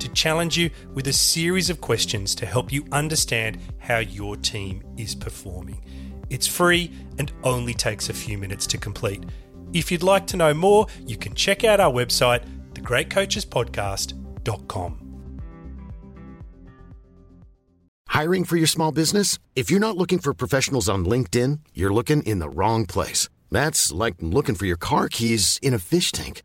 to challenge you with a series of questions to help you understand how your team is performing. It's free and only takes a few minutes to complete. If you'd like to know more, you can check out our website, thegreatcoachespodcast.com. Hiring for your small business? If you're not looking for professionals on LinkedIn, you're looking in the wrong place. That's like looking for your car keys in a fish tank.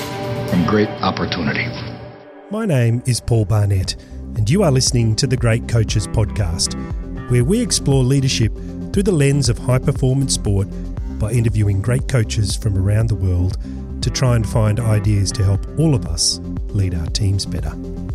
from great opportunity. My name is Paul Barnett, and you are listening to the Great Coaches Podcast, where we explore leadership through the lens of high performance sport by interviewing great coaches from around the world to try and find ideas to help all of us lead our teams better.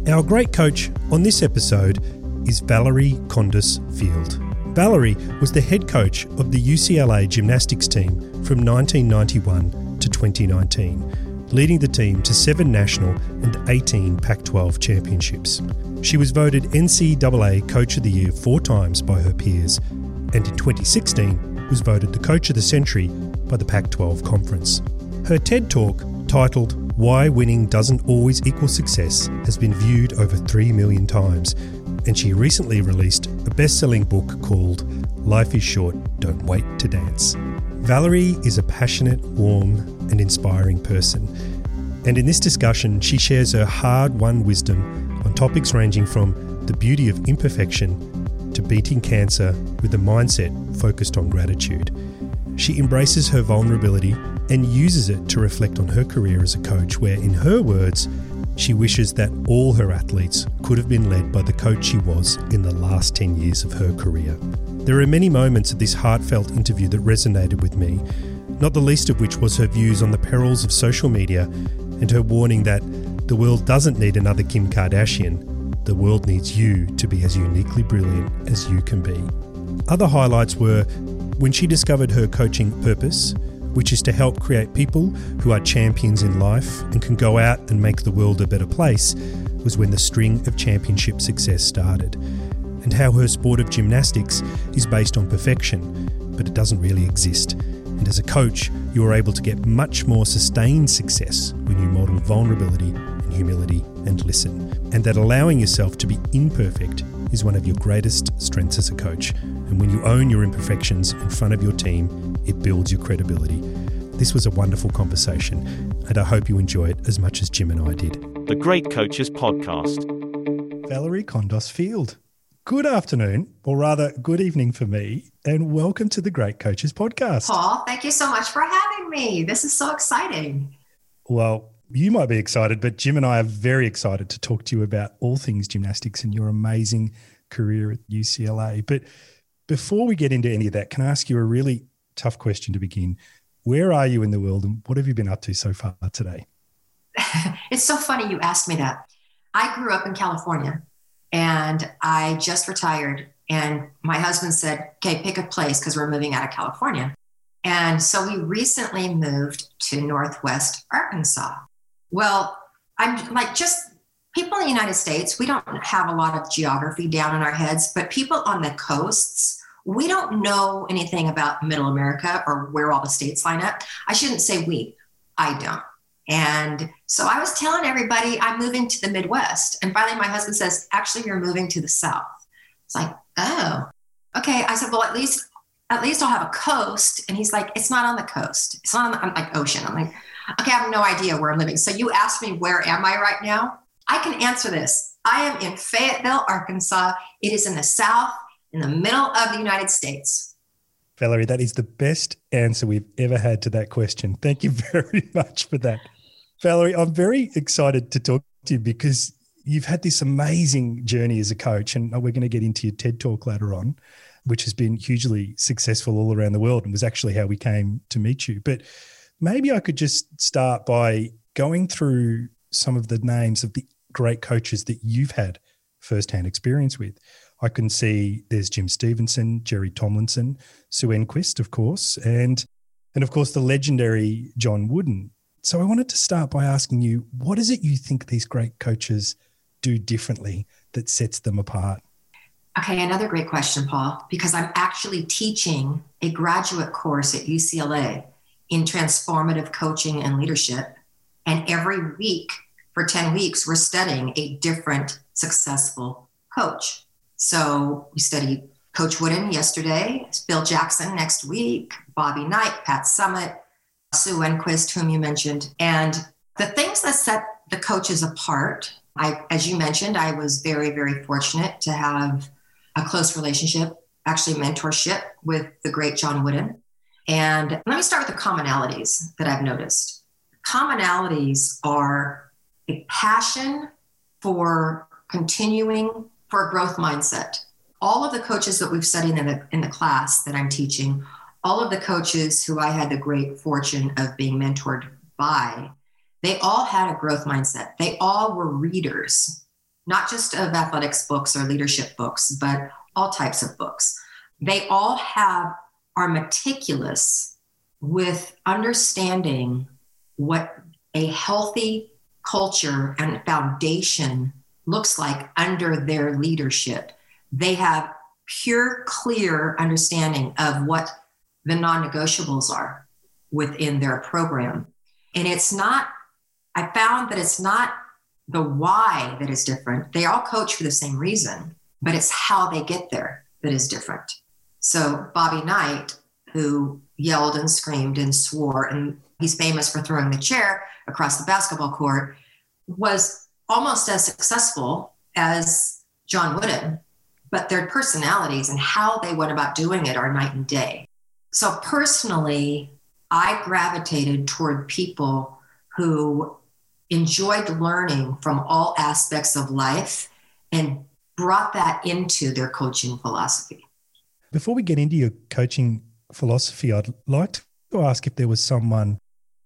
Our great coach on this episode is Valerie Kondos Field. Valerie was the head coach of the UCLA gymnastics team from 1991 to 2019, leading the team to seven national and 18 Pac 12 championships. She was voted NCAA Coach of the Year four times by her peers, and in 2016 was voted the Coach of the Century by the Pac 12 Conference. Her TED Talk, titled Why Winning Doesn't Always Equal Success, has been viewed over 3 million times, and she recently released a best selling book called Life is Short, Don't Wait to Dance. Valerie is a passionate, warm, and inspiring person. And in this discussion, she shares her hard won wisdom on topics ranging from the beauty of imperfection to beating cancer with a mindset focused on gratitude. She embraces her vulnerability and uses it to reflect on her career as a coach, where, in her words, she wishes that all her athletes could have been led by the coach she was in the last 10 years of her career. There are many moments of this heartfelt interview that resonated with me, not the least of which was her views on the perils of social media and her warning that the world doesn't need another Kim Kardashian, the world needs you to be as uniquely brilliant as you can be. Other highlights were when she discovered her coaching purpose, which is to help create people who are champions in life and can go out and make the world a better place, was when the string of championship success started. And how her sport of gymnastics is based on perfection, but it doesn't really exist. And as a coach, you are able to get much more sustained success when you model vulnerability and humility and listen. And that allowing yourself to be imperfect is one of your greatest strengths as a coach. And when you own your imperfections in front of your team, it builds your credibility. This was a wonderful conversation, and I hope you enjoy it as much as Jim and I did. The Great Coaches Podcast. Valerie Kondos Field. Good afternoon, or rather, good evening for me, and welcome to the Great Coaches Podcast. Paul, thank you so much for having me. This is so exciting. Well, you might be excited, but Jim and I are very excited to talk to you about all things gymnastics and your amazing career at UCLA. But before we get into any of that, can I ask you a really tough question to begin. Where are you in the world and what have you been up to so far today? it's so funny you asked me that. I grew up in California and I just retired. And my husband said, okay, pick a place because we're moving out of California. And so we recently moved to Northwest Arkansas. Well, I'm like just people in the United States, we don't have a lot of geography down in our heads, but people on the coasts, we don't know anything about middle America or where all the states line up. I shouldn't say we, I don't. And so I was telling everybody I'm moving to the Midwest. And finally, my husband says, Actually, you're moving to the South. It's like, Oh, okay. I said, Well, at least. At least I'll have a coast. And he's like, It's not on the coast. It's not on the I'm like ocean. I'm like, Okay, I have no idea where I'm living. So you asked me, Where am I right now? I can answer this. I am in Fayetteville, Arkansas. It is in the South, in the middle of the United States. Valerie, that is the best answer we've ever had to that question. Thank you very much for that. Valerie, I'm very excited to talk to you because you've had this amazing journey as a coach, and we're going to get into your TED talk later on, which has been hugely successful all around the world and was actually how we came to meet you. But maybe I could just start by going through some of the names of the great coaches that you've had firsthand experience with. I can see there's Jim Stevenson, Jerry Tomlinson, Sue Enquist, of course, and and of course the legendary John Wooden. So I wanted to start by asking you, what is it you think these great coaches do differently that sets them apart? Okay, another great question, Paul, because I'm actually teaching a graduate course at UCLA in transformative coaching and leadership. And every week for 10 weeks, we're studying a different successful coach. So we studied Coach Wooden yesterday, Phil Jackson next week, Bobby Knight, Pat Summitt, Sue Enquist, whom you mentioned. And the things that set the coaches apart, I, as you mentioned, I was very, very fortunate to have a close relationship, actually mentorship with the great John Wooden. And let me start with the commonalities that I've noticed. Commonalities are a passion for continuing for a growth mindset. All of the coaches that we've studied in the, in the class that I'm teaching all of the coaches who I had the great fortune of being mentored by, they all had a growth mindset. They all were readers, not just of athletics books or leadership books, but all types of books. They all have are meticulous with understanding what a healthy culture and foundation looks like under their leadership. They have pure, clear understanding of what the non negotiables are within their program. And it's not, I found that it's not the why that is different. They all coach for the same reason, but it's how they get there that is different. So, Bobby Knight, who yelled and screamed and swore, and he's famous for throwing the chair across the basketball court, was almost as successful as John Wooden, but their personalities and how they went about doing it are night and day. So personally, I gravitated toward people who enjoyed learning from all aspects of life and brought that into their coaching philosophy. Before we get into your coaching philosophy, I'd like to ask if there was someone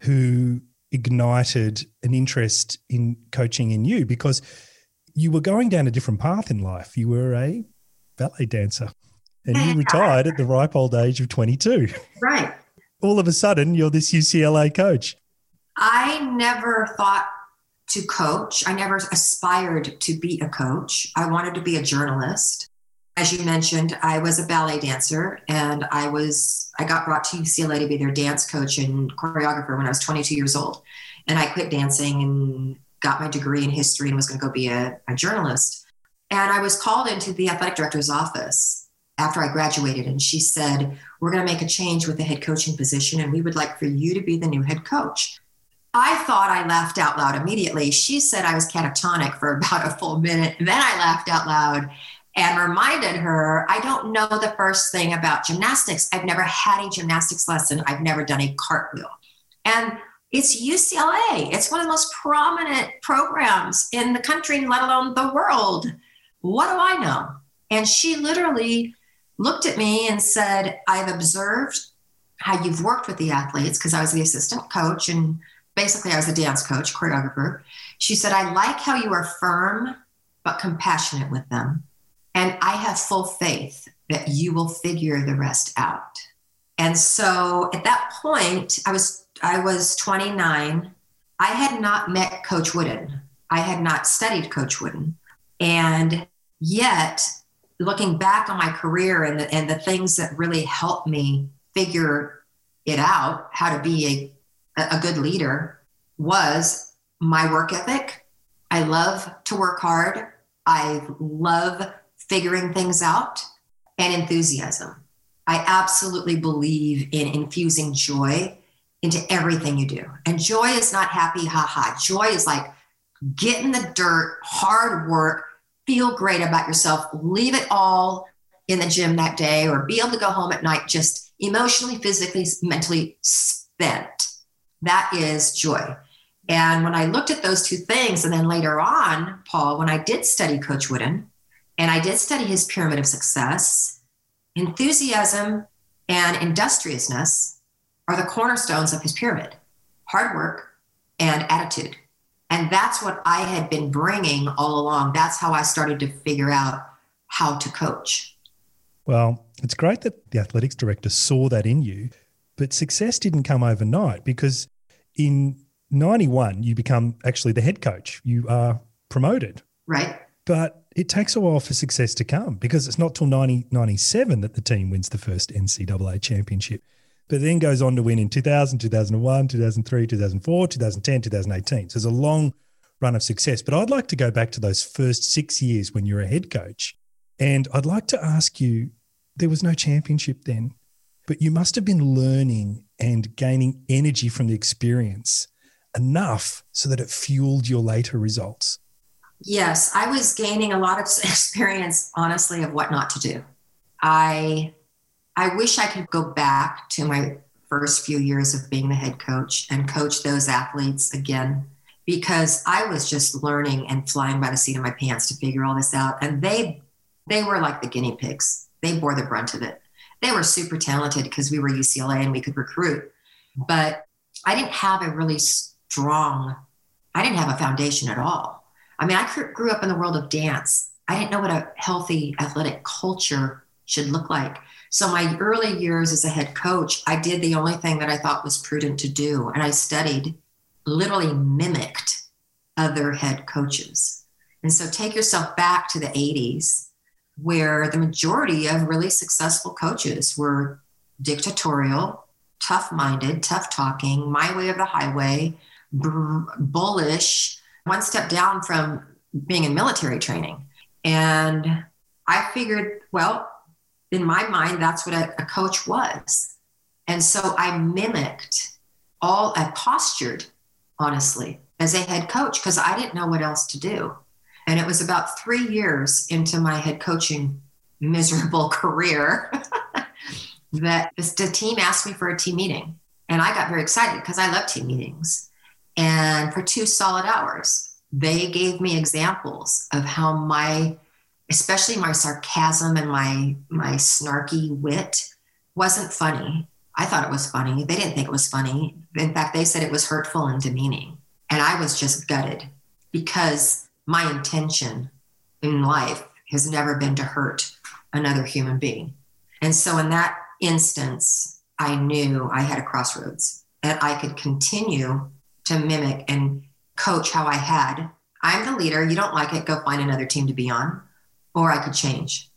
who ignited an interest in coaching in you because you were going down a different path in life. You were a ballet dancer and you retired at the ripe old age of 22. Right. All of a sudden, you're this UCLA coach. I never thought to coach. I never aspired to be a coach. I wanted to be a journalist. As you mentioned, I was a ballet dancer and I was I got brought to UCLA to be their dance coach and choreographer when I was 22 years old. And I quit dancing and got my degree in history and was going to go be a, a journalist. And I was called into the athletic director's office after I graduated, and she said, We're going to make a change with the head coaching position, and we would like for you to be the new head coach. I thought I laughed out loud immediately. She said I was catatonic for about a full minute. Then I laughed out loud and reminded her I don't know the first thing about gymnastics. I've never had a gymnastics lesson, I've never done a cartwheel. And it's UCLA, it's one of the most prominent programs in the country, let alone the world. What do I know? And she literally looked at me and said, I've observed how you've worked with the athletes, because I was the assistant coach and basically I was a dance coach, choreographer. She said, I like how you are firm but compassionate with them. And I have full faith that you will figure the rest out. And so at that point, I was I was 29. I had not met Coach Wooden. I had not studied Coach Wooden. And yet, looking back on my career and the, and the things that really helped me figure it out, how to be a, a good leader, was my work ethic. I love to work hard. I love figuring things out and enthusiasm. I absolutely believe in infusing joy into everything you do. And joy is not happy, haha. Joy is like get in the dirt, hard work, feel great about yourself, leave it all in the gym that day, or be able to go home at night just emotionally, physically, mentally spent. That is joy. And when I looked at those two things, and then later on, Paul, when I did study Coach Wooden, and I did study his pyramid of success, enthusiasm and industriousness are the cornerstones of his pyramid hard work and attitude. And that's what I had been bringing all along. That's how I started to figure out how to coach. Well, it's great that the athletics director saw that in you, but success didn't come overnight because in 91, you become actually the head coach. You are promoted. Right. But it takes a while for success to come because it's not till 1997 that the team wins the first NCAA championship but then goes on to win in 2000, 2001, 2003, 2004, 2010, 2018. So there's a long run of success. But I'd like to go back to those first six years when you're a head coach. And I'd like to ask you there was no championship then, but you must have been learning and gaining energy from the experience enough so that it fueled your later results. Yes, I was gaining a lot of experience, honestly, of what not to do. I I wish I could go back to my first few years of being the head coach and coach those athletes again because I was just learning and flying by the seat of my pants to figure all this out. And they they were like the guinea pigs. They bore the brunt of it. They were super talented because we were UCLA and we could recruit. But I didn't have a really strong, I didn't have a foundation at all. I mean, I grew up in the world of dance. I didn't know what a healthy athletic culture should look like. So, my early years as a head coach, I did the only thing that I thought was prudent to do. And I studied, literally mimicked other head coaches. And so, take yourself back to the 80s, where the majority of really successful coaches were dictatorial, tough minded, tough talking, my way of the highway, bullish, one step down from being in military training. And I figured, well, in my mind, that's what a, a coach was. And so I mimicked all, I postured, honestly, as a head coach because I didn't know what else to do. And it was about three years into my head coaching miserable career that the team asked me for a team meeting. And I got very excited because I love team meetings. And for two solid hours, they gave me examples of how my especially my sarcasm and my my snarky wit wasn't funny. I thought it was funny. They didn't think it was funny. In fact, they said it was hurtful and demeaning. And I was just gutted because my intention in life has never been to hurt another human being. And so in that instance, I knew I had a crossroads and I could continue to mimic and coach how I had. I'm the leader. You don't like it, go find another team to be on or I could change.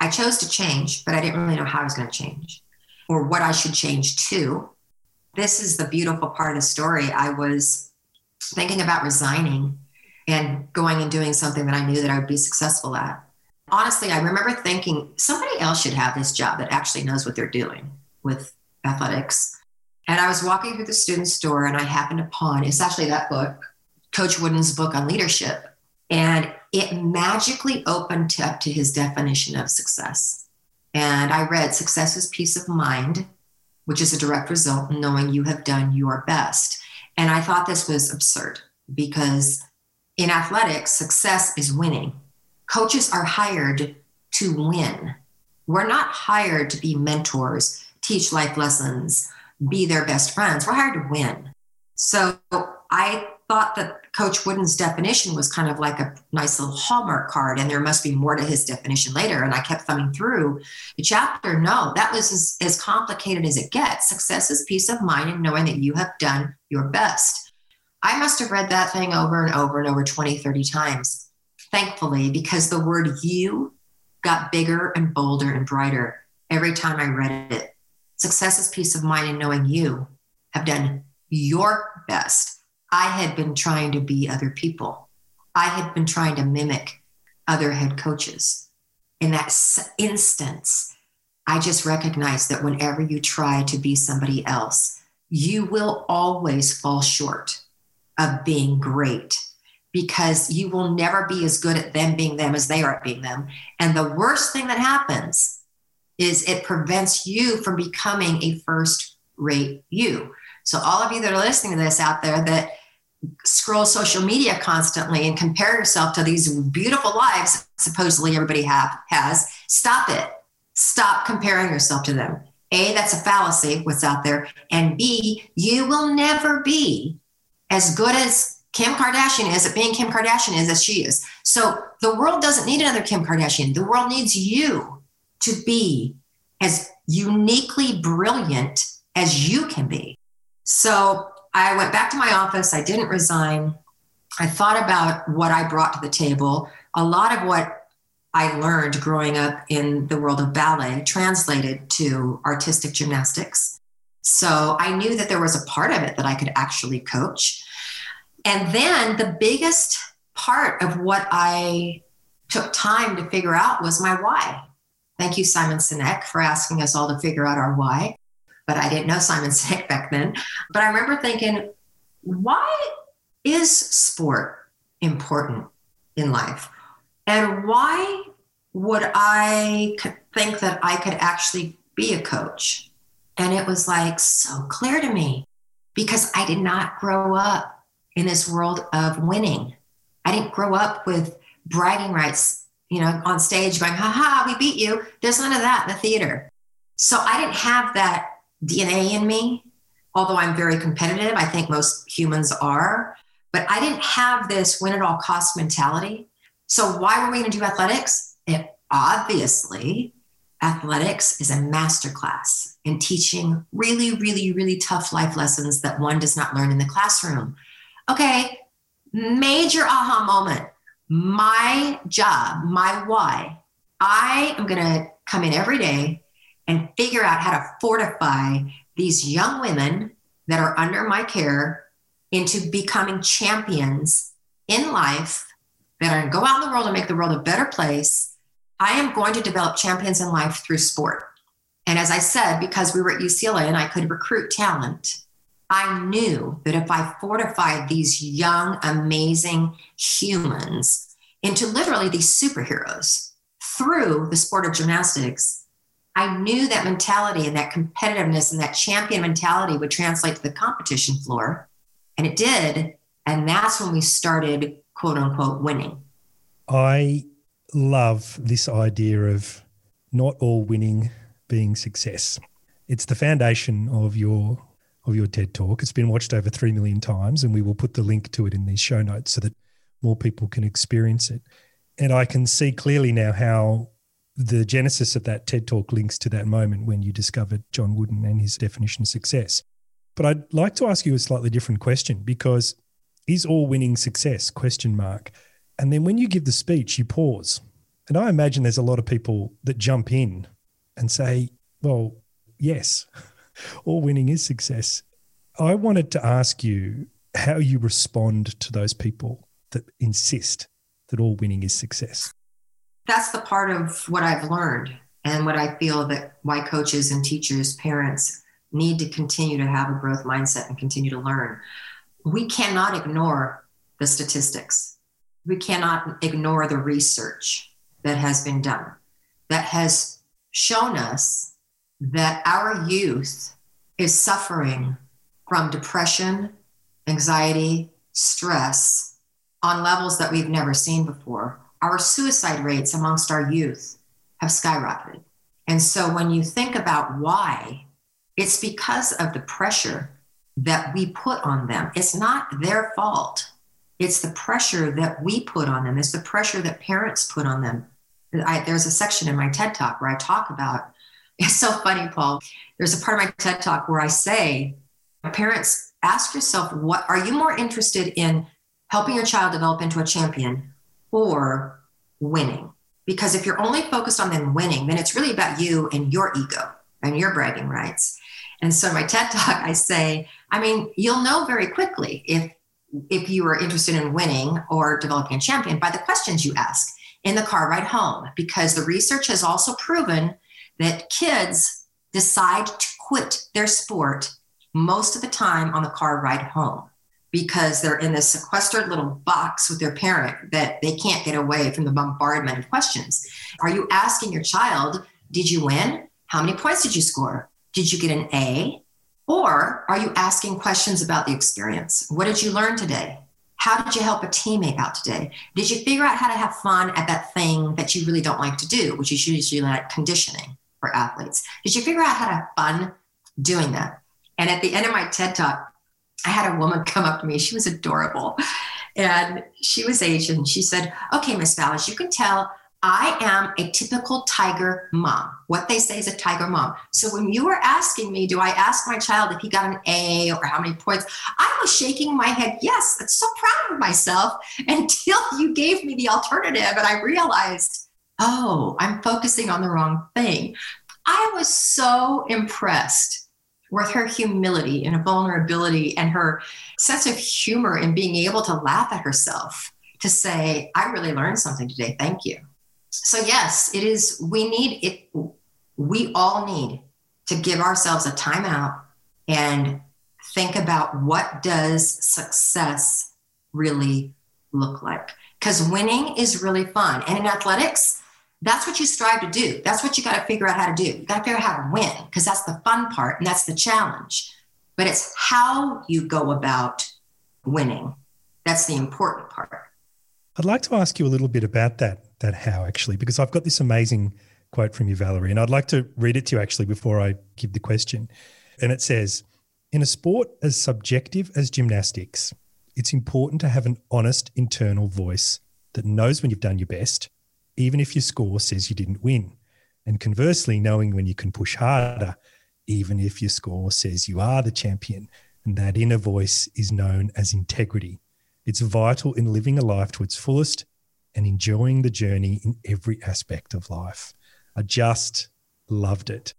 I chose to change, but I didn't really know how I was going to change or what I should change to. This is the beautiful part of the story. I was thinking about resigning and going and doing something that I knew that I would be successful at. Honestly, I remember thinking somebody else should have this job that actually knows what they're doing with athletics. And I was walking through the student store and I happened upon it's actually that book, Coach Wooden's book on leadership. And it magically opened up to his definition of success. And I read success is peace of mind, which is a direct result in knowing you have done your best. And I thought this was absurd because in athletics, success is winning. Coaches are hired to win. We're not hired to be mentors, teach life lessons, be their best friends. We're hired to win. So I thought that Coach Wooden's definition was kind of like a nice little Hallmark card, and there must be more to his definition later. And I kept thumbing through the chapter. No, that was as, as complicated as it gets. Success is peace of mind and knowing that you have done your best. I must have read that thing over and over and over 20, 30 times, thankfully, because the word you got bigger and bolder and brighter every time I read it. Success is peace of mind and knowing you have done your best. I had been trying to be other people. I had been trying to mimic other head coaches. In that instance, I just recognized that whenever you try to be somebody else, you will always fall short of being great because you will never be as good at them being them as they are at being them. And the worst thing that happens is it prevents you from becoming a first rate you. So, all of you that are listening to this out there that scroll social media constantly and compare yourself to these beautiful lives supposedly everybody have has stop it. Stop comparing yourself to them. A that's a fallacy what's out there. And b you will never be as good as kim kardashian is at being kim kardashian is as she is. So the world doesn't need another kim kardashian. The world needs you to be as uniquely brilliant as you can be so I went back to my office. I didn't resign. I thought about what I brought to the table. A lot of what I learned growing up in the world of ballet translated to artistic gymnastics. So I knew that there was a part of it that I could actually coach. And then the biggest part of what I took time to figure out was my why. Thank you, Simon Sinek, for asking us all to figure out our why but I didn't know Simon Sinek back then. But I remember thinking, why is sport important in life? And why would I think that I could actually be a coach? And it was like so clear to me because I did not grow up in this world of winning. I didn't grow up with bragging rights, you know, on stage going, ha ha, we beat you. There's none of that in the theater. So I didn't have that DNA in me, although I'm very competitive. I think most humans are. But I didn't have this win at all cost mentality. So why were we going to do athletics? It, obviously, athletics is a masterclass in teaching really, really, really tough life lessons that one does not learn in the classroom. Okay, major aha moment. My job, my why. I am going to come in every day and figure out how to fortify these young women that are under my care into becoming champions in life that are going to go out in the world and make the world a better place. I am going to develop champions in life through sport. And as I said, because we were at UCLA and I could recruit talent, I knew that if I fortified these young, amazing humans into literally these superheroes through the sport of gymnastics, I knew that mentality and that competitiveness and that champion mentality would translate to the competition floor. And it did. And that's when we started, quote unquote, winning. I love this idea of not all winning being success. It's the foundation of your of your TED talk. It's been watched over 3 million times and we will put the link to it in these show notes so that more people can experience it. And I can see clearly now how the genesis of that TED talk links to that moment when you discovered John Wooden and his definition of success. But I'd like to ask you a slightly different question because is all winning success? Question mark. And then when you give the speech, you pause. And I imagine there's a lot of people that jump in and say, well, yes, all winning is success. I wanted to ask you how you respond to those people that insist that all winning is success that's the part of what I've learned and what I feel that why coaches and teachers, parents need to continue to have a growth mindset and continue to learn. We cannot ignore the statistics. We cannot ignore the research that has been done that has shown us that our youth is suffering from depression, anxiety, stress on levels that we've never seen before our suicide rates amongst our youth have skyrocketed. And so when you think about why It's because of the pressure that we put on them. It's not their fault. It's the pressure that we put on them. It's the pressure that parents put on them. I, there's a section in my TED talk where I talk about it's so funny, Paul. There's a part of my TED talk where I say, parents, ask yourself, what are you more interested in helping your child develop into a champion or winning? Because if you're only focused on them winning, then it's really about you and your ego and your bragging rights. And so in my TED talk, I say, I mean, you'll know very quickly if if you are interested in winning or developing a champion by the questions you ask in the car ride home, because the research has also proven that kids decide to quit their sport most of the time on the car ride home because they're in this sequestered little box with their parent that they can't get away from the bombardment of questions. Are you asking your child, did you win? How many points did you score? Did you get an A? Or are you asking questions about the experience? What did you learn today? How did you help a teammate out today? Did you figure out how to have fun at that thing that you really don't like to do, which is usually like conditioning for athletes? Did you figure out how to have fun doing that? And at the end of my TED talk, I had a woman come up to me. She was adorable. And she was Asian. She said, Okay, Miss Ballas, you can tell I am a typical tiger mom. What they say is a tiger mom. So when you were asking me, do I ask my child if he got an A or how many points? I was shaking my head, yes, I'm so proud of myself until you gave me the alternative and I realized, oh, I'm focusing on the wrong thing. I was so impressed with her humility and vulnerability and her sense of humor and being able to laugh at herself to say, I really learned something today. Thank you so yes it is we need it we all need to give ourselves a timeout and think about what does success really look like because winning is really fun and in athletics that's what you strive to do. That's what you got to figure out how to do. You got to figure out how to win because that's the fun part and that's the challenge. But it's how you go about winning that's the important part. I'd like to ask you a little bit about that that how actually, because I've got this amazing quote from you, Valerie, and I'd like to read it to you actually before I give the question. And it says, in a sport as subjective as gymnastics, it's important to have an honest internal voice that knows when you've done your best, even if your score says you didn't win. And conversely, knowing when you can push harder, even if your score says you are the champion. And that inner voice is known as integrity. It's vital in living a life to its fullest and enjoying the journey in every aspect of life. I just loved it.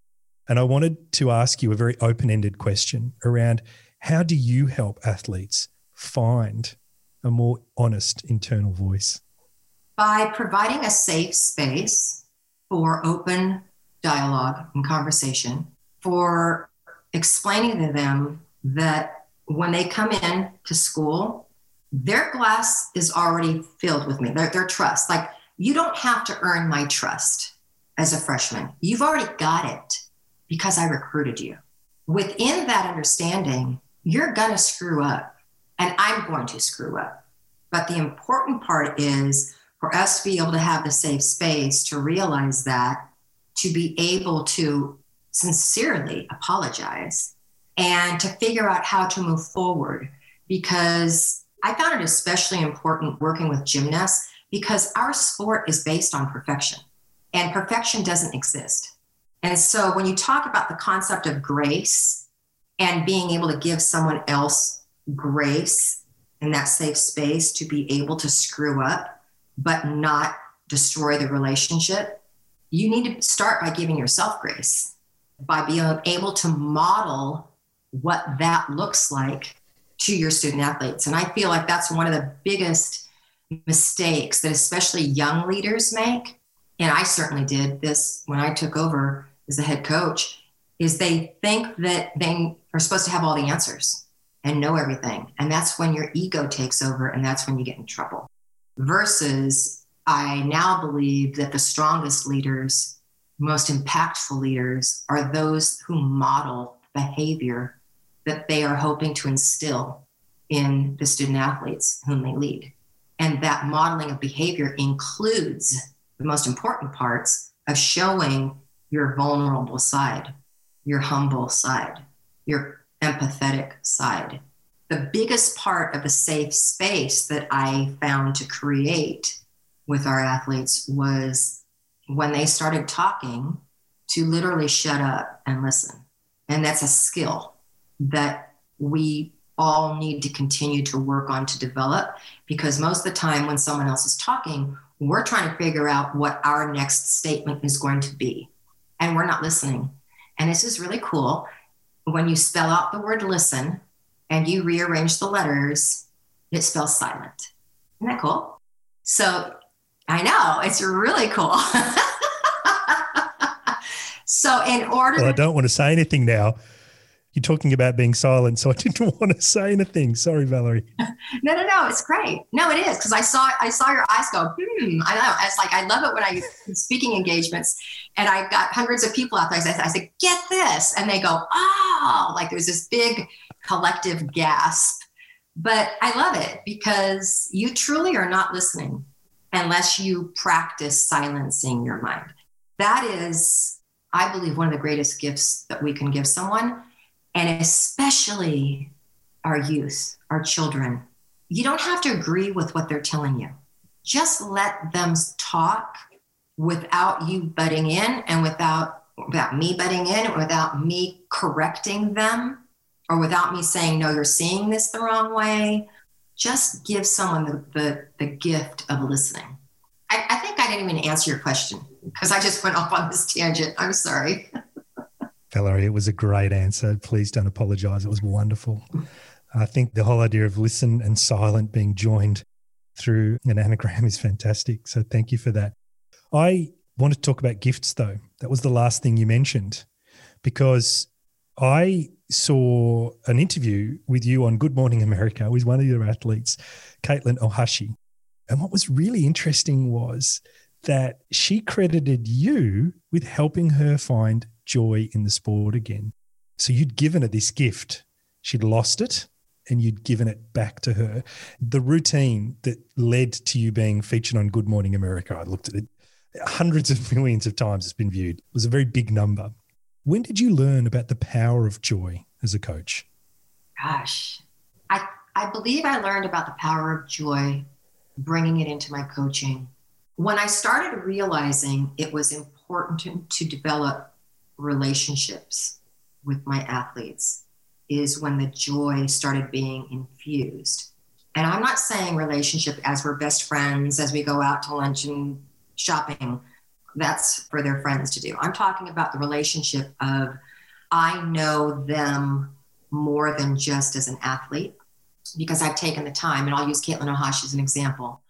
And I wanted to ask you a very open ended question around how do you help athletes find a more honest internal voice? By providing a safe space for open dialogue and conversation, for explaining to them that when they come in to school, their glass is already filled with me, their, their trust. Like, you don't have to earn my trust as a freshman. You've already got it because I recruited you. Within that understanding, you're going to screw up, and I'm going to screw up. But the important part is for us to be able to have the safe space to realize that, to be able to sincerely apologize, and to figure out how to move forward. Because I found it especially important working with gymnasts because our sport is based on perfection and perfection doesn't exist. And so when you talk about the concept of grace and being able to give someone else grace in that safe space to be able to screw up but not destroy the relationship, you need to start by giving yourself grace, by being able to model what that looks like to your student athletes. And I feel like that's one of the biggest mistakes that especially young leaders make. And I certainly did this when I took over as the head coach, is they think that they are supposed to have all the answers and know everything. And that's when your ego takes over and that's when you get in trouble. Versus, I now believe that the strongest leaders, most impactful leaders, are those who model behavior that they are hoping to instill in the student athletes whom they lead. And that modeling of behavior includes the most important parts of showing your vulnerable side. your humble side, your empathetic side. The biggest part of a safe space that I found to create with our athletes was when they started talking to literally shut up and listen. And that's a skill that we all need to continue to work on to develop because most of the time when someone else is talking, we're trying to figure out what our next statement is going to be. And we're not listening. And this is really cool. When you spell out the word listen and you rearrange the letters, it spells silent. Isn't that cool? So I know, it's really cool. so in order Well, I don't want to say anything now. You're talking about being silent, so I didn't want to say anything. Sorry, Valerie. no, no, no. It's great. No, it is because I saw I saw your eyes go. Hmm. I know. It's like I love it when I speaking engagements and I've got hundreds of people out there. I said, I said, "Get this," and they go, "Oh!" Like there's this big collective gasp. But I love it because you truly are not listening unless you practice silencing your mind. That is, I believe, one of the greatest gifts that we can give someone and especially our youth, our children. You don't have to agree with what they're telling you. Just let them talk without you butting in and without without me butting in, without me correcting them, or without me saying, no, you're seeing this the wrong way. Just give someone the, the, the gift of listening. I, I think I didn't even answer your question because I just went off on this tangent. I'm sorry. Valerie, it was a great answer. Please don't apologize. It was wonderful. I think the whole idea of listen and silent being joined through an anagram is fantastic. So thank you for that. I want to talk about gifts, though. That was the last thing you mentioned, because I saw an interview with you on Good Morning America with one of your athletes, Katelyn Ohashi. And what was really interesting was that she credited you with helping her find joy in the sport again. So you'd given her this gift, she'd lost it, and you'd given it back to her. The routine that led to you being featured on Good Morning America, I looked at it hundreds of millions of times it's been viewed, it was a very big number. When did you learn about the power of joy as a coach? Gosh, I, I believe I learned about the power of joy bringing it into my coaching. When I started realizing it was important to, to develop relationships with my athletes is when the joy started being infused. And I'm not saying relationship as we're best friends, as we go out to lunch and shopping. That's for their friends to do. I'm talking about the relationship of I know them more than just as an athlete because I've taken the time, and I'll use Katelyn Ohashi as an example.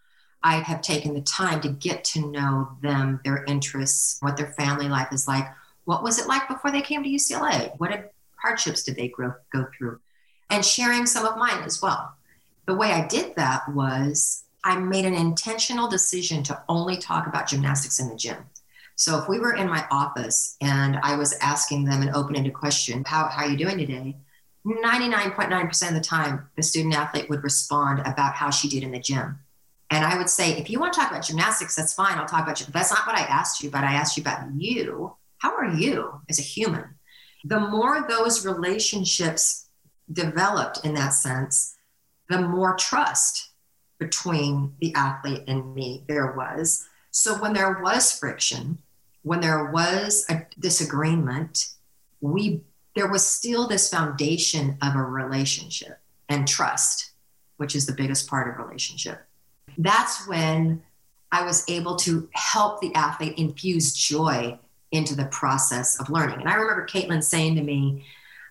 I have taken the time to get to know them, their interests, what their family life is like, what was it like before they came to UCLA? What hardships did they grow, go through? And sharing some of mine as well. The way I did that was I made an intentional decision to only talk about gymnastics in the gym. So if we were in my office and I was asking them an open-ended question, how, how are you doing today? 99.9% of the time, the student athlete would respond about how she did in the gym. And I would say, if you want to talk about gymnastics, that's fine. I'll talk about you. That's not what I asked you, but I asked you about you how are you as a human? The more those relationships developed in that sense, the more trust between the athlete and me there was. So when there was friction, when there was a disagreement, we there was still this foundation of a relationship and trust, which is the biggest part of relationship. That's when I was able to help the athlete infuse joy into the process of learning. And I remember Katelyn saying to me,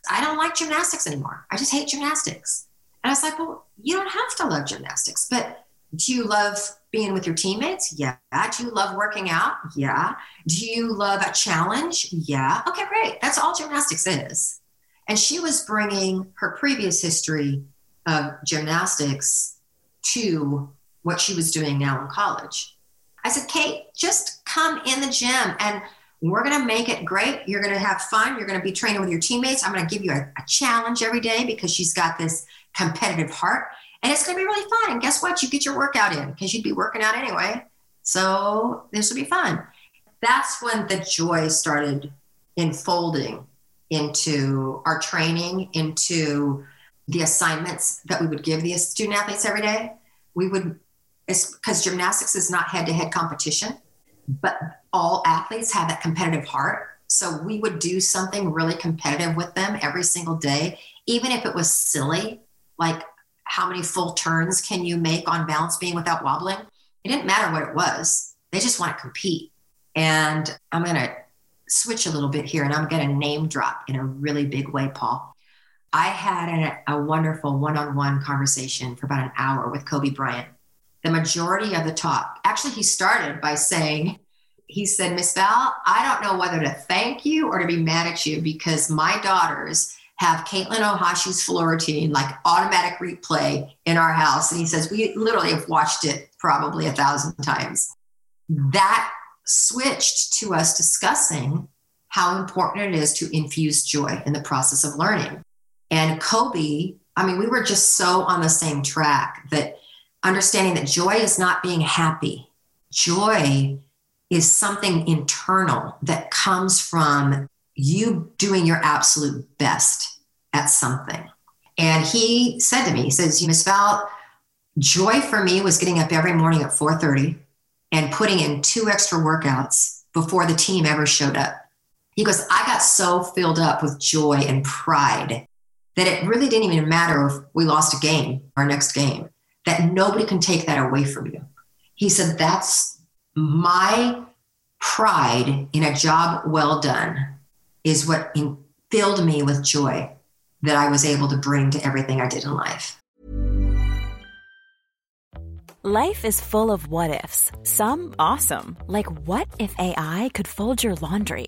I don't like gymnastics anymore. I just hate gymnastics. And I was like, well, you don't have to love gymnastics, but do you love being with your teammates? Yeah. Do you love working out? Yeah. Do you love a challenge? Yeah. Okay, great. That's all gymnastics is. And she was bringing her previous history of gymnastics to what she was doing now in college. I said, Kate, just come in the gym and we're going to make it great. You're going to have fun. You're going to be training with your teammates. I'm going to give you a, a challenge every day because she's got this competitive heart. And it's going to be really fun. And guess what? You get your workout in because you'd be working out anyway. So this will be fun. That's when the joy started unfolding into our training, into the assignments that we would give the student athletes every day. We would, because gymnastics is not head to head competition, but all athletes have that competitive heart. So we would do something really competitive with them every single day, even if it was silly, like how many full turns can you make on balance beam without wobbling? It didn't matter what it was. They just want to compete. And I'm going to switch a little bit here and I'm going to name drop in a really big way, Paul. I had a, a wonderful one on one conversation for about an hour with Kobe Bryant. The majority of the talk, actually, he started by saying, he said, Miss Val, I don't know whether to thank you or to be mad at you because my daughters have Katelyn Ohashi's floor routine, like automatic replay in our house. And he says, we literally have watched it probably a thousand times. That switched to us discussing how important it is to infuse joy in the process of learning. And Kobe, I mean, we were just so on the same track that understanding that joy is not being happy, joy is something internal that comes from you doing your absolute best at something. And he said to me, he says, You Miss Val, joy for me was getting up every morning at 4:30 and putting in two extra workouts before the team ever showed up. He goes, I got so filled up with joy and pride that it really didn't even matter if we lost a game, our next game, that nobody can take that away from you. He said, That's my pride in a job well done, is what filled me with joy that I was able to bring to everything I did in life. Life is full of what ifs, some awesome, like what if AI could fold your laundry?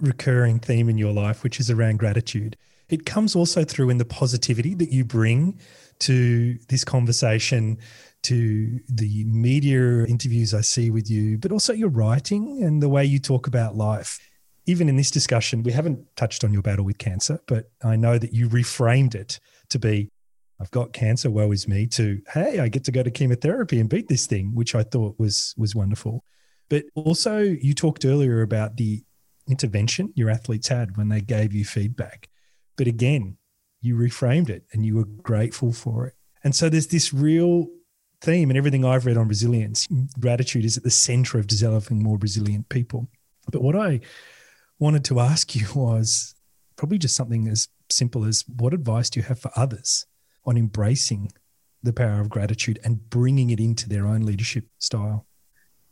recurring theme in your life, which is around gratitude. It comes also through in the positivity that you bring to this conversation to the media interviews I see with you, but also your writing and the way you talk about life. Even in this discussion, we haven't touched on your battle with cancer, but I know that you reframed it to be, I've got cancer, woe is me, to, hey, I get to go to chemotherapy and beat this thing, which I thought was was wonderful. But also you talked earlier about the intervention your athletes had when they gave you feedback. But again, you reframed it and you were grateful for it. And so there's this real theme and everything I've read on resilience, gratitude is at the center of developing more resilient people. But what I wanted to ask you was probably just something as simple as what advice do you have for others on embracing the power of gratitude and bringing it into their own leadership style?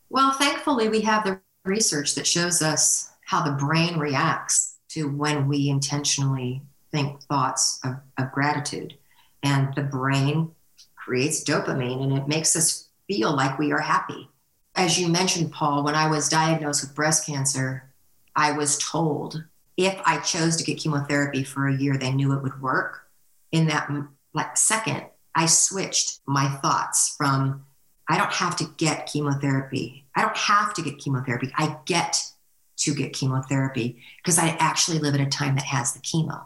Well, thankfully, we have the research that shows us how the brain reacts to when we intentionally think thoughts of, of gratitude. And the brain creates dopamine and it makes us feel like we are happy. As you mentioned, Paul, when I was diagnosed with breast cancer, I was told if I chose to get chemotherapy for a year, they knew it would work. In that like second, I switched my thoughts from I don't have to get chemotherapy. I don't have to get chemotherapy. I get to get chemotherapy because I actually live at a time that has the chemo.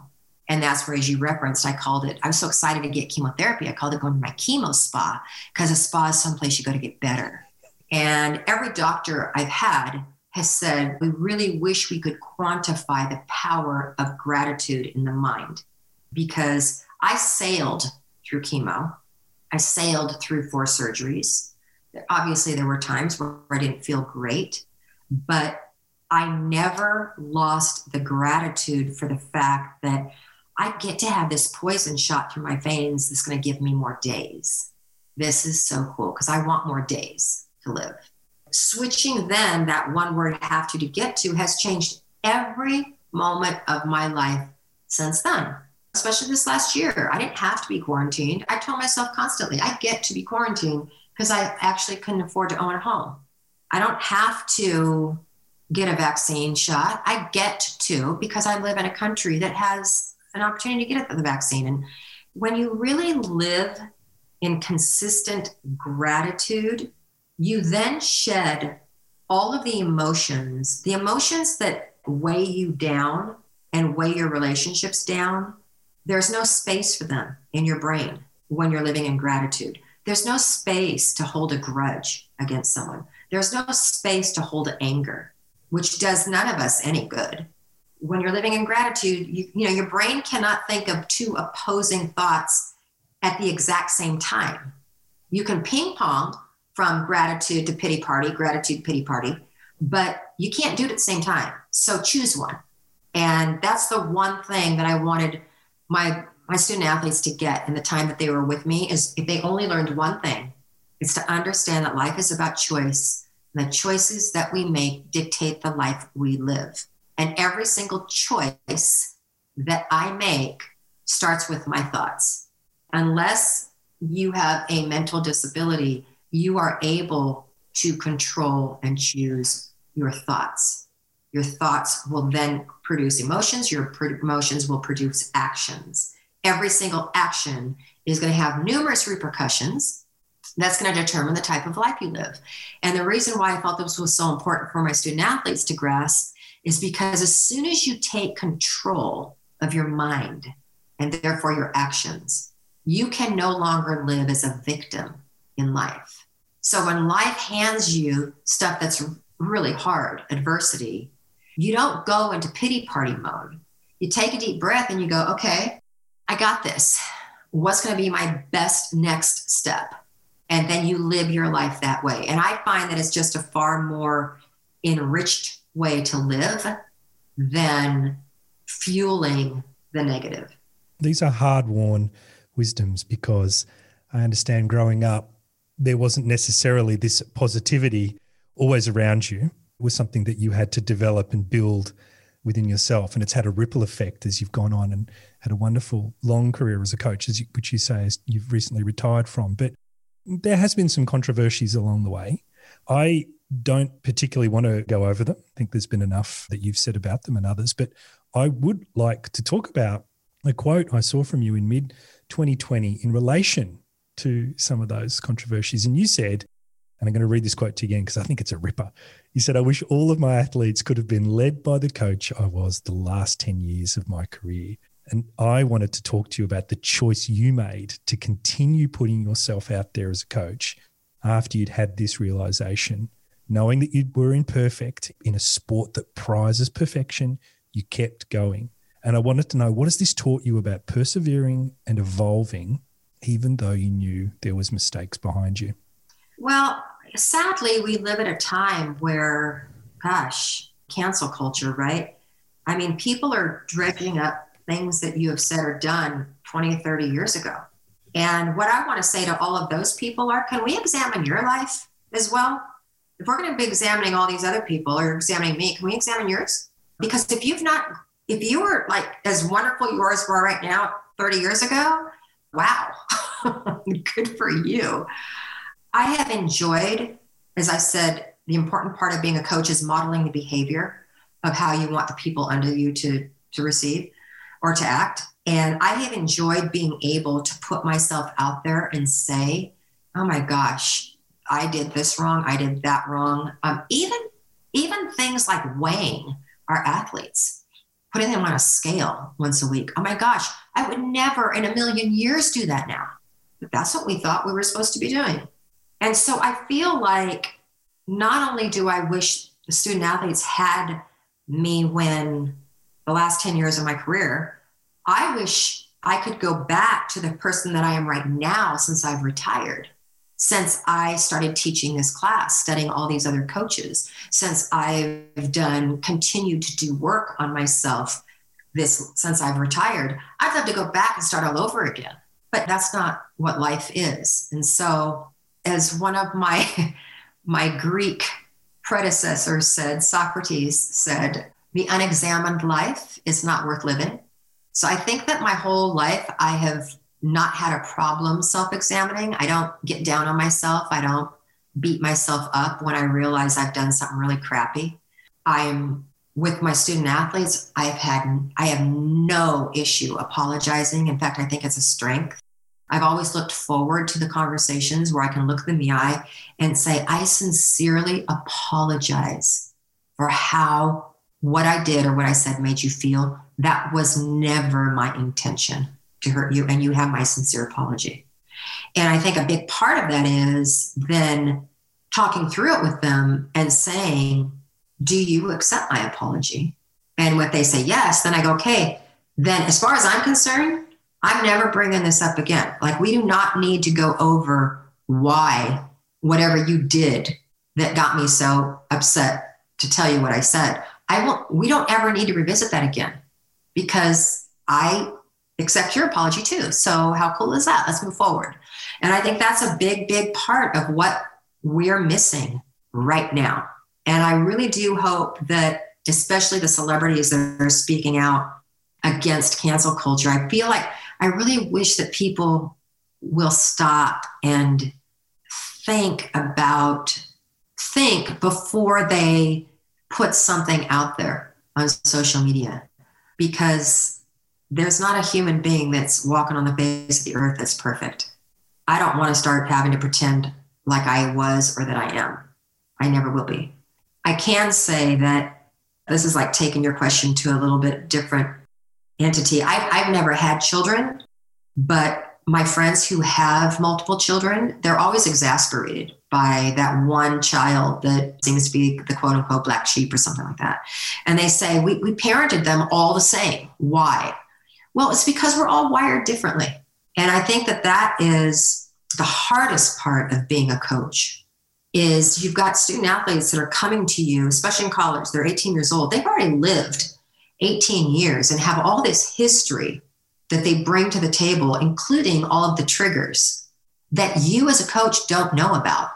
And that's where, as you referenced, I called it, I was so excited to get chemotherapy. I called it going to my chemo spa because a spa is someplace you go to get better. And every doctor I've had has said, we really wish we could quantify the power of gratitude in the mind because I sailed through chemo. I sailed through four surgeries. Obviously, there were times where I didn't feel great, but I never lost the gratitude for the fact that I get to have this poison shot through my veins that's going to give me more days. This is so cool because I want more days to live. Switching then that one word have to to get to has changed every moment of my life since then, especially this last year. I didn't have to be quarantined. I told myself constantly, I get to be quarantined because I actually couldn't afford to own a home. I don't have to get a vaccine shot. I get to because I live in a country that has an opportunity to get the vaccine. And when you really live in consistent gratitude, you then shed all of the emotions, the emotions that weigh you down and weigh your relationships down. There's no space for them in your brain when you're living in gratitude. There's no space to hold a grudge against someone. There's no space to hold anger, which does none of us any good. When you're living in gratitude, you, you know, your brain cannot think of two opposing thoughts at the exact same time. You can ping pong from gratitude to pity party, gratitude, pity party, but you can't do it at the same time. So choose one. And that's the one thing that I wanted my my student athletes to get in the time that they were with me is if they only learned one thing, it's to understand that life is about choice. The choices that we make dictate the life we live. And every single choice that I make starts with my thoughts. Unless you have a mental disability, you are able to control and choose your thoughts. Your thoughts will then produce emotions, your emotions will produce actions. Every single action is going to have numerous repercussions. That's going to determine the type of life you live. And the reason why I felt this was so important for my student athletes to grasp is because as soon as you take control of your mind and therefore your actions, you can no longer live as a victim in life. So when life hands you stuff that's really hard, adversity, you don't go into pity party mode. You take a deep breath and you go, okay, I got this. What's going to be my best next step? And then you live your life that way. And I find that it's just a far more enriched way to live than fueling the negative. These are hard won wisdoms because I understand growing up, there wasn't necessarily this positivity always around you. It was something that you had to develop and build within yourself. And it's had a ripple effect as you've gone on and had a wonderful long career as a coach, as you, which you say is you've recently retired from. But there has been some controversies along the way. I don't particularly want to go over them. I think there's been enough that you've said about them and others. But I would like to talk about a quote I saw from you in mid 2020 in relation to some of those controversies. And you said, and I'm going to read this quote to you again because I think it's a ripper. You said, I wish all of my athletes could have been led by the coach I was the last 10 years of my career. And I wanted to talk to you about the choice you made to continue putting yourself out there as a coach after you'd had this realization, knowing that you were imperfect in a sport that prizes perfection, you kept going. And I wanted to know what has this taught you about persevering and evolving, even though you knew there was mistakes behind you? Well, sadly, we live at a time where, gosh, cancel culture, right? I mean, people are dredging up things that you have said or done 20, 30 years ago. And what I want to say to all of those people are can we examine your life as well? If we're going to be examining all these other people or examining me, can we examine yours? Because if you've not, if you were like as wonderful yours were right now 30 years ago, wow, good for you. I have enjoyed, as I said, the important part of being a coach is modeling the behavior of how you want the people under you to, to receive or to act. And I have enjoyed being able to put myself out there and say, oh my gosh, I did this wrong, I did that wrong. Um, even, even things like weighing our athletes, putting them on a scale once a week. Oh my gosh, I would never in a million years do that now. But that's what we thought we were supposed to be doing. And so I feel like not only do I wish the student athletes had me when the last 10 years of my career, I wish I could go back to the person that I am right now since I've retired, since I started teaching this class, studying all these other coaches, since I've done, continued to do work on myself this since I've retired. I'd love to go back and start all over again. But that's not what life is. And so, as one of my my Greek predecessors said, Socrates said, the unexamined life is not worth living. So I think that my whole life I have not had a problem self examining. I don't get down on myself. I don't beat myself up when I realize I've done something really crappy. I'm with my student athletes, I've had I have no issue apologizing. In fact, I think it's a strength. I've always looked forward to the conversations where I can look them in the eye and say, I sincerely apologize for how what I did or what I said made you feel. That was never my intention to hurt you, and you have my sincere apology. And I think a big part of that is then talking through it with them and saying, Do you accept my apology? And when they say yes, then I go, Okay, then as far as I'm concerned, I'm never bringing this up again. Like, we do not need to go over why whatever you did that got me so upset to tell you what I said. I won't, we don't ever need to revisit that again because I accept your apology too. So, how cool is that? Let's move forward. And I think that's a big, big part of what we're missing right now. And I really do hope that, especially the celebrities that are speaking out against cancel culture, I feel like I really wish that people will stop and think about, think before they put something out there on social media because there's not a human being that's walking on the face of the earth that's perfect. I don't want to start having to pretend like I was or that I am. I never will be. I can say that this is like taking your question to a little bit different entity. I, I've never had children, but my friends who have multiple children, they're always exasperated by that one child that seems to be the quote unquote black sheep or something like that. And they say, we, we parented them all the same. Why? Well, it's because we're all wired differently. And I think that that is the hardest part of being a coach is you've got student athletes that are coming to you, especially in college, they're 18 years old. They've already lived 18 years and have all this history that they bring to the table, including all of the triggers that you as a coach don't know about.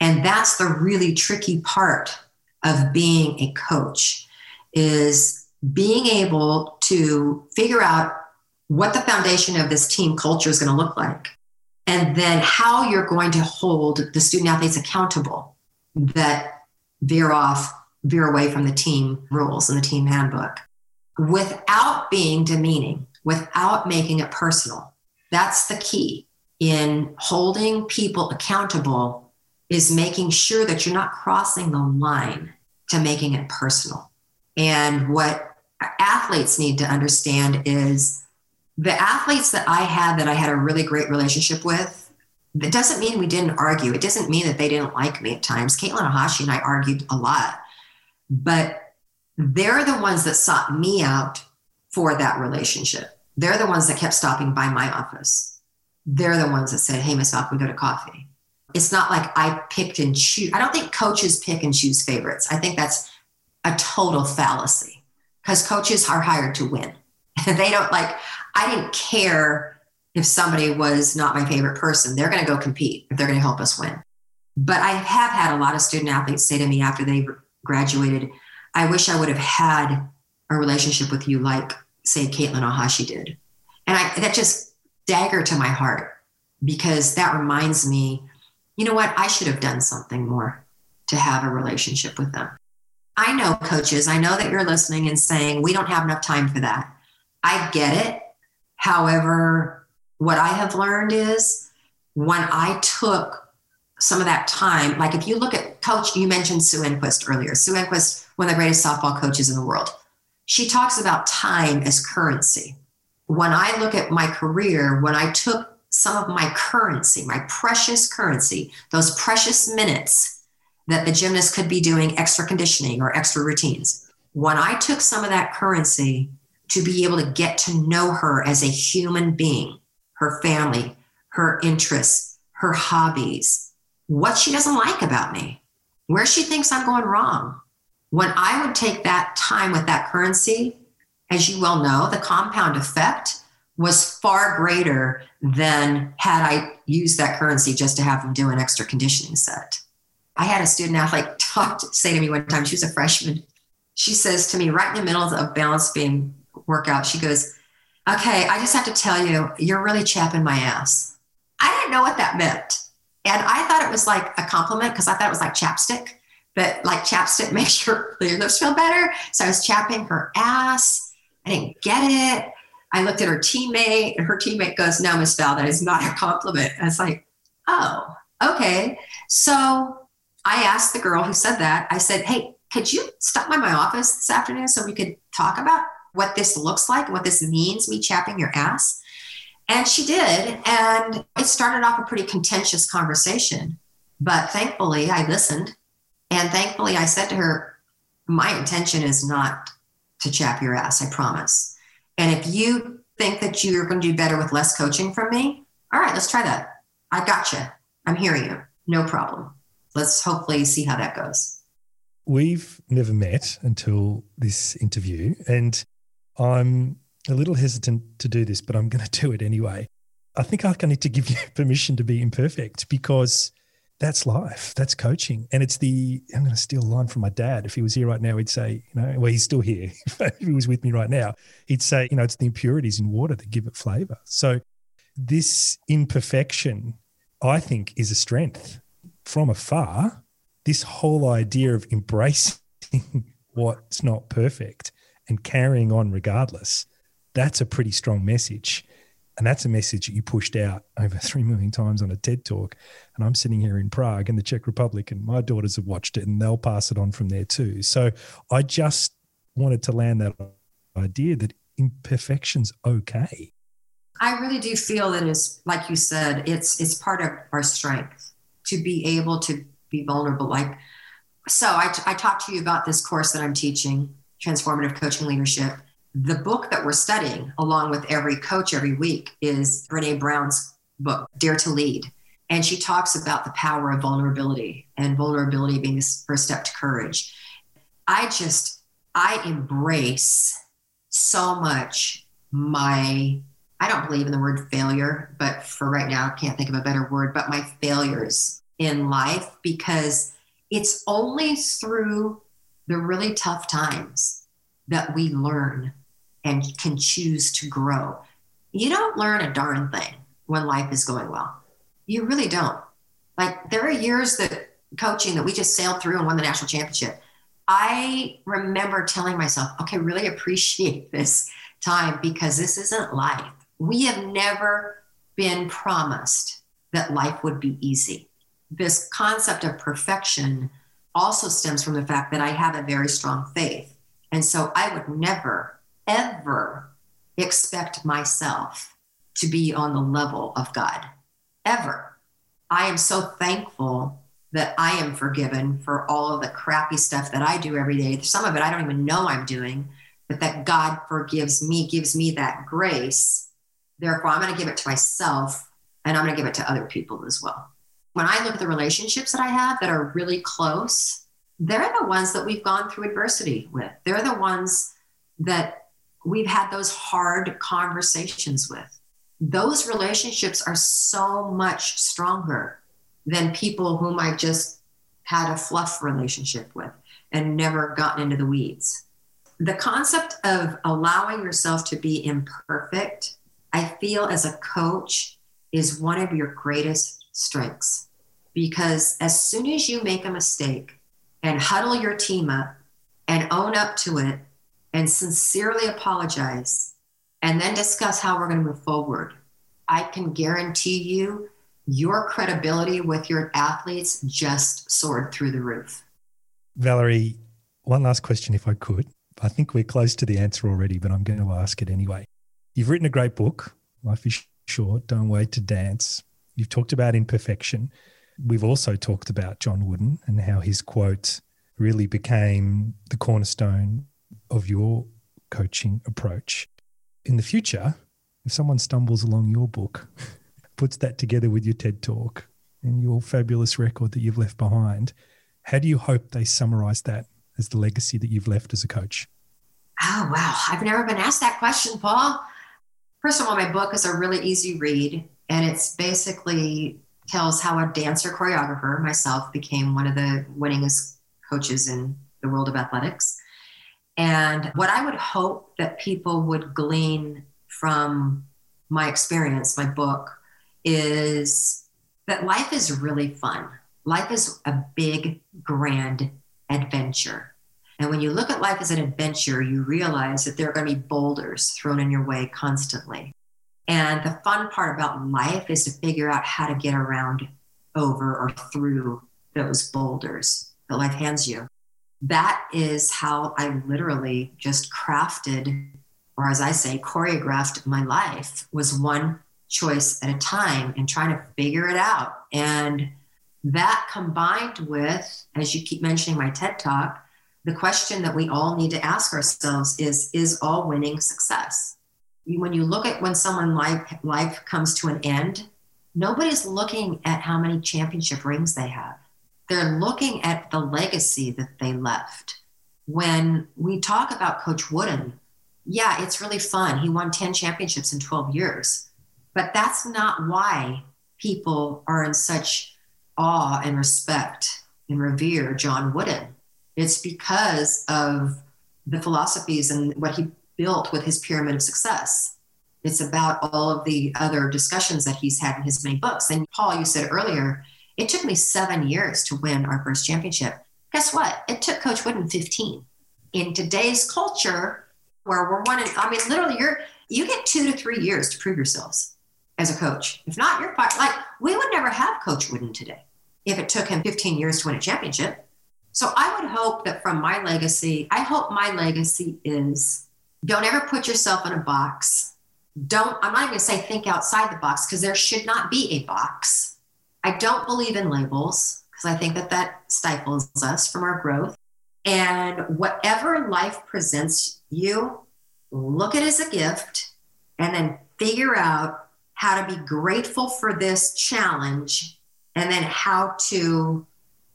And that's the really tricky part of being a coach is being able to figure out what the foundation of this team culture is going to look like and then how you're going to hold the student athletes accountable that veer off veer away from the team rules and the team handbook without being demeaning without making it personal that's the key in holding people accountable is making sure that you're not crossing the line to making it personal and what athletes need to understand is the athletes that I had that I had a really great relationship with, it doesn't mean we didn't argue. It doesn't mean that they didn't like me at times. Katelyn Ohashi and I argued a lot, but they're the ones that sought me out for that relationship. They're the ones that kept stopping by my office. They're the ones that said, Hey, Miss Val, go to coffee. It's not like I picked and choose. I don't think coaches pick and choose favorites. I think that's a total fallacy because coaches are hired to win. they don't like, I didn't care if somebody was not my favorite person. They're going to go compete if they're going to help us win. But I have had a lot of student athletes say to me after they graduated, I wish I would have had a relationship with you like, say, Katelyn Ohashi did. And I, that just dagger to my heart because that reminds me, you know what? I should have done something more to have a relationship with them. I know coaches, I know that you're listening and saying, we don't have enough time for that. I get it. However, what I have learned is when I took some of that time, like if you look at coach, you mentioned Sue Enquist earlier. Sue Enquist, one of the greatest softball coaches in the world. She talks about time as currency. When I look at my career, when I took some of my currency, my precious currency, those precious minutes that the gymnast could be doing extra conditioning or extra routines, when I took some of that currency to be able to get to know her as a human being, her family, her interests, her hobbies, what she doesn't like about me, where she thinks I'm going wrong. When I would take that time with that currency, as you well know, the compound effect was far greater than had I used that currency just to have them do an extra conditioning set. I had a student athlete talk to, say to me one time, she was a freshman. She says to me, right in the middle of a balance beam workout, she goes, Okay, I just have to tell you, you're really chapping my ass. I didn't know what that meant. And I thought it was like a compliment because I thought it was like chapstick, but like chapstick makes your lips feel better. So I was chapping her ass. I didn't get it. I looked at her teammate, and her teammate goes, No, Miss Val, that is not a compliment. I was like, Oh, okay. So I asked the girl who said that, I said, Hey, could you stop by my office this afternoon so we could talk about what this looks like, what this means, me chapping your ass? And she did. And it started off a pretty contentious conversation. But thankfully, I listened. And thankfully, I said to her, My intention is not to chap your ass, I promise. And if you think that you're going to do better with less coaching from me, all right, let's try that. I got you. I'm hearing you. No problem. Let's hopefully see how that goes. We've never met until this interview, and I'm a little hesitant to do this, but I'm going to do it anyway. I think I need to give you permission to be imperfect because that's life. That's coaching. And it's the, I'm going to steal a line from my dad. If he was here right now, he'd say, you know, well, he's still here. if he was with me right now, he'd say, you know, it's the impurities in water that give it flavor. So this imperfection, I think, is a strength from afar. This whole idea of embracing what's not perfect and carrying on regardless, that's a pretty strong message. And that's a message that you pushed out over 3 million times on a TED talk. And I'm sitting here in Prague in the Czech Republic, and my daughters have watched it and they'll pass it on from there too. So I just wanted to land that idea that imperfection's okay. I really do feel that it's like you said, it's it's part of our strength to be able to be vulnerable. Like so I, I talked to you about this course that I'm teaching, transformative coaching leadership the book that we're studying, along with every coach every week, is Brene Brown's book, Dare to Lead. And she talks about the power of vulnerability and vulnerability being the first step to courage. I just, I embrace so much my, I don't believe in the word failure, but for right now, I can't think of a better word, but my failures in life because it's only through the really tough times that we learn and can choose to grow. You don't learn a darn thing when life is going well. You really don't. Like there are years that coaching that we just sailed through and won the national championship. I remember telling myself, okay, really appreciate this time because this isn't life. We have never been promised that life would be easy. This concept of perfection also stems from the fact that I have a very strong faith. And so I would never ever expect myself to be on the level of God. Ever. I am so thankful that I am forgiven for all of the crappy stuff that I do every day. Some of it I don't even know I'm doing, but that God forgives me, gives me that grace. Therefore, I'm going to give it to myself and I'm going to give it to other people as well. When I look at the relationships that I have that are really close, they're the ones that we've gone through adversity with. They're the ones that we've had those hard conversations with. Those relationships are so much stronger than people whom I just had a fluff relationship with and never gotten into the weeds. The concept of allowing yourself to be imperfect, I feel as a coach, is one of your greatest strengths. Because as soon as you make a mistake and huddle your team up and own up to it and sincerely apologize and then discuss how we're going to move forward, I can guarantee you your credibility with your athletes just soared through the roof. Valerie, one last question, if I could. I think we're close to the answer already, but I'm going to ask it anyway. You've written a great book, Life is Short, Don't Wait to Dance. You've talked about imperfection. We've also talked about John Wooden and how his quote really became the cornerstone of your coaching approach. In the future, if someone stumbles along your book, puts that together with your TED talk and your fabulous record that you've left behind, how do you hope they summarize that as the legacy that you've left as a coach? Oh, wow. I've never been asked that question, Paul. First of all, my book is a really easy read, and it's basically tells how a dancer choreographer, myself, became one of the winningest coaches in the world of athletics. And what I would hope that people would glean from my experience, my book, is that life is really fun. Life is a big, grand adventure. And when you look at life as an adventure, you realize that there are going to be boulders thrown in your way constantly. And the fun part about life is to figure out how to get around over or through those boulders that life hands you. That is how I literally just crafted, or as I say, choreographed my life, was one choice at a time and trying to figure it out. And that combined with, as you keep mentioning my TED talk, the question that we all need to ask ourselves is Is all winning success? When you look at when someone life, life comes to an end, nobody's looking at how many championship rings they have. They're looking at the legacy that they left. When we talk about Coach Wooden, yeah, it's really fun. He won 10 championships in 12 years. But that's not why people are in such awe and respect and revere John Wooden. It's because of the philosophies and what he built with his pyramid of success. It's about all of the other discussions that he's had in his many books. And Paul, you said earlier, it took me seven years to win our first championship. Guess what? It took Coach Wooden 15. In today's culture, where we're one, I mean, literally, you're you get two to three years to prove yourselves as a coach. If not, you're. Like we would never have Coach Wooden today if it took him 15 years to win a championship. So I would hope that from my legacy, I hope my legacy is don't ever put yourself in a box. Don't, I'm not even gonna say think outside the box because there should not be a box. I don't believe in labels because I think that that stifles us from our growth. And whatever life presents you, look at it as a gift and then figure out how to be grateful for this challenge and then how to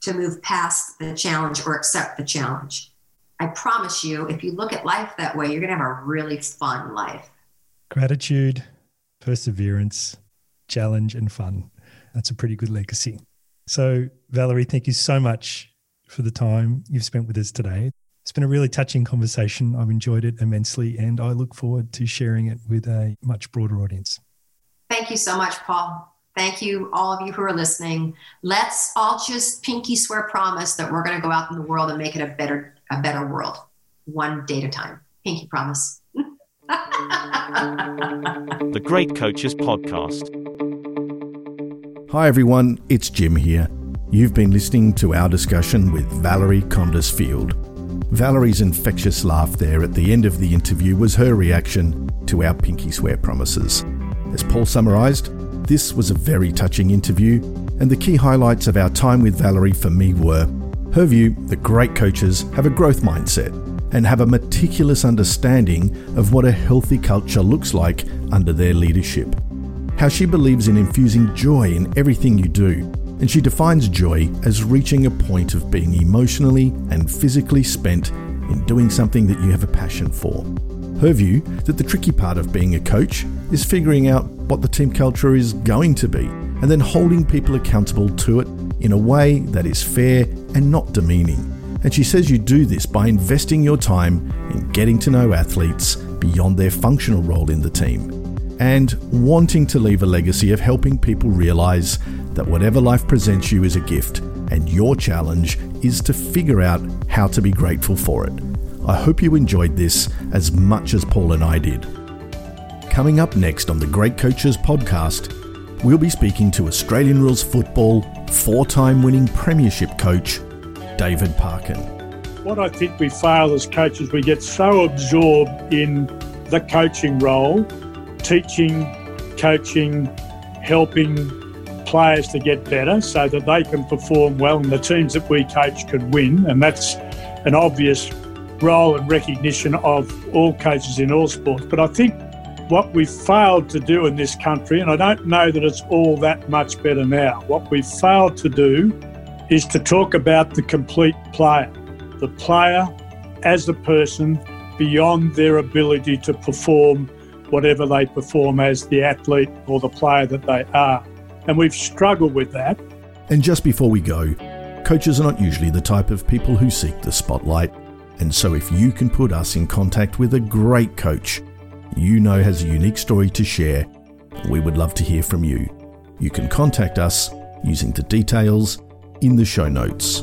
to move past the challenge or accept the challenge. I promise you, if you look at life that way, you're going to have a really fun life. Gratitude, perseverance, challenge, and fun. That's a pretty good legacy. So, Valerie, thank you so much for the time you've spent with us today. It's been a really touching conversation. I've enjoyed it immensely, and I look forward to sharing it with a much broader audience. Thank you so much, Paul. Thank you, all of you who are listening. Let's all just pinky swear promise that we're going to go out in the world and make it a better, a better world, one day at a time. Pinky promise. the Great Coaches Podcast. Hi, everyone. It's Jim here. You've been listening to our discussion with Valerie Kondos Field. Valerie's infectious laugh there at the end of the interview was her reaction to our pinky swear promises. As Paul summarised, this was a very touching interview, and the key highlights of our time with Valerie for me were her view that great coaches have a growth mindset and have a meticulous understanding of what a healthy culture looks like under their leadership. How she believes in infusing joy in everything you do, and she defines joy as reaching a point of being emotionally and physically spent in doing something that you have a passion for. Her view that the tricky part of being a coach is figuring out what the team culture is going to be and then holding people accountable to it in a way that is fair and not demeaning. And she says you do this by investing your time in getting to know athletes beyond their functional role in the team and wanting to leave a legacy of helping people realize that whatever life presents you is a gift and your challenge is to figure out how to be grateful for it. I hope you enjoyed this as much as Paul and I did. Coming up next on the Great Coaches podcast, we'll be speaking to Australian Rules Football four time winning Premiership coach, David Parkin. What I think we fail as coaches, we get so absorbed in the coaching role, teaching, coaching, helping players to get better so that they can perform well and the teams that we coach can win. And that's an obvious role and recognition of all coaches in all sports. But I think what we've failed to do in this country, and I don't know that it's all that much better now, what we've failed to do is to talk about the complete player, the player as the person beyond their ability to perform whatever they perform as the athlete or the player that they are. And we've struggled with that. And just before we go, coaches are not usually the type of people who seek the spotlight. And so if you can put us in contact with a great coach you know has a unique story to share, we would love to hear from you. You can contact us using the details in the show notes.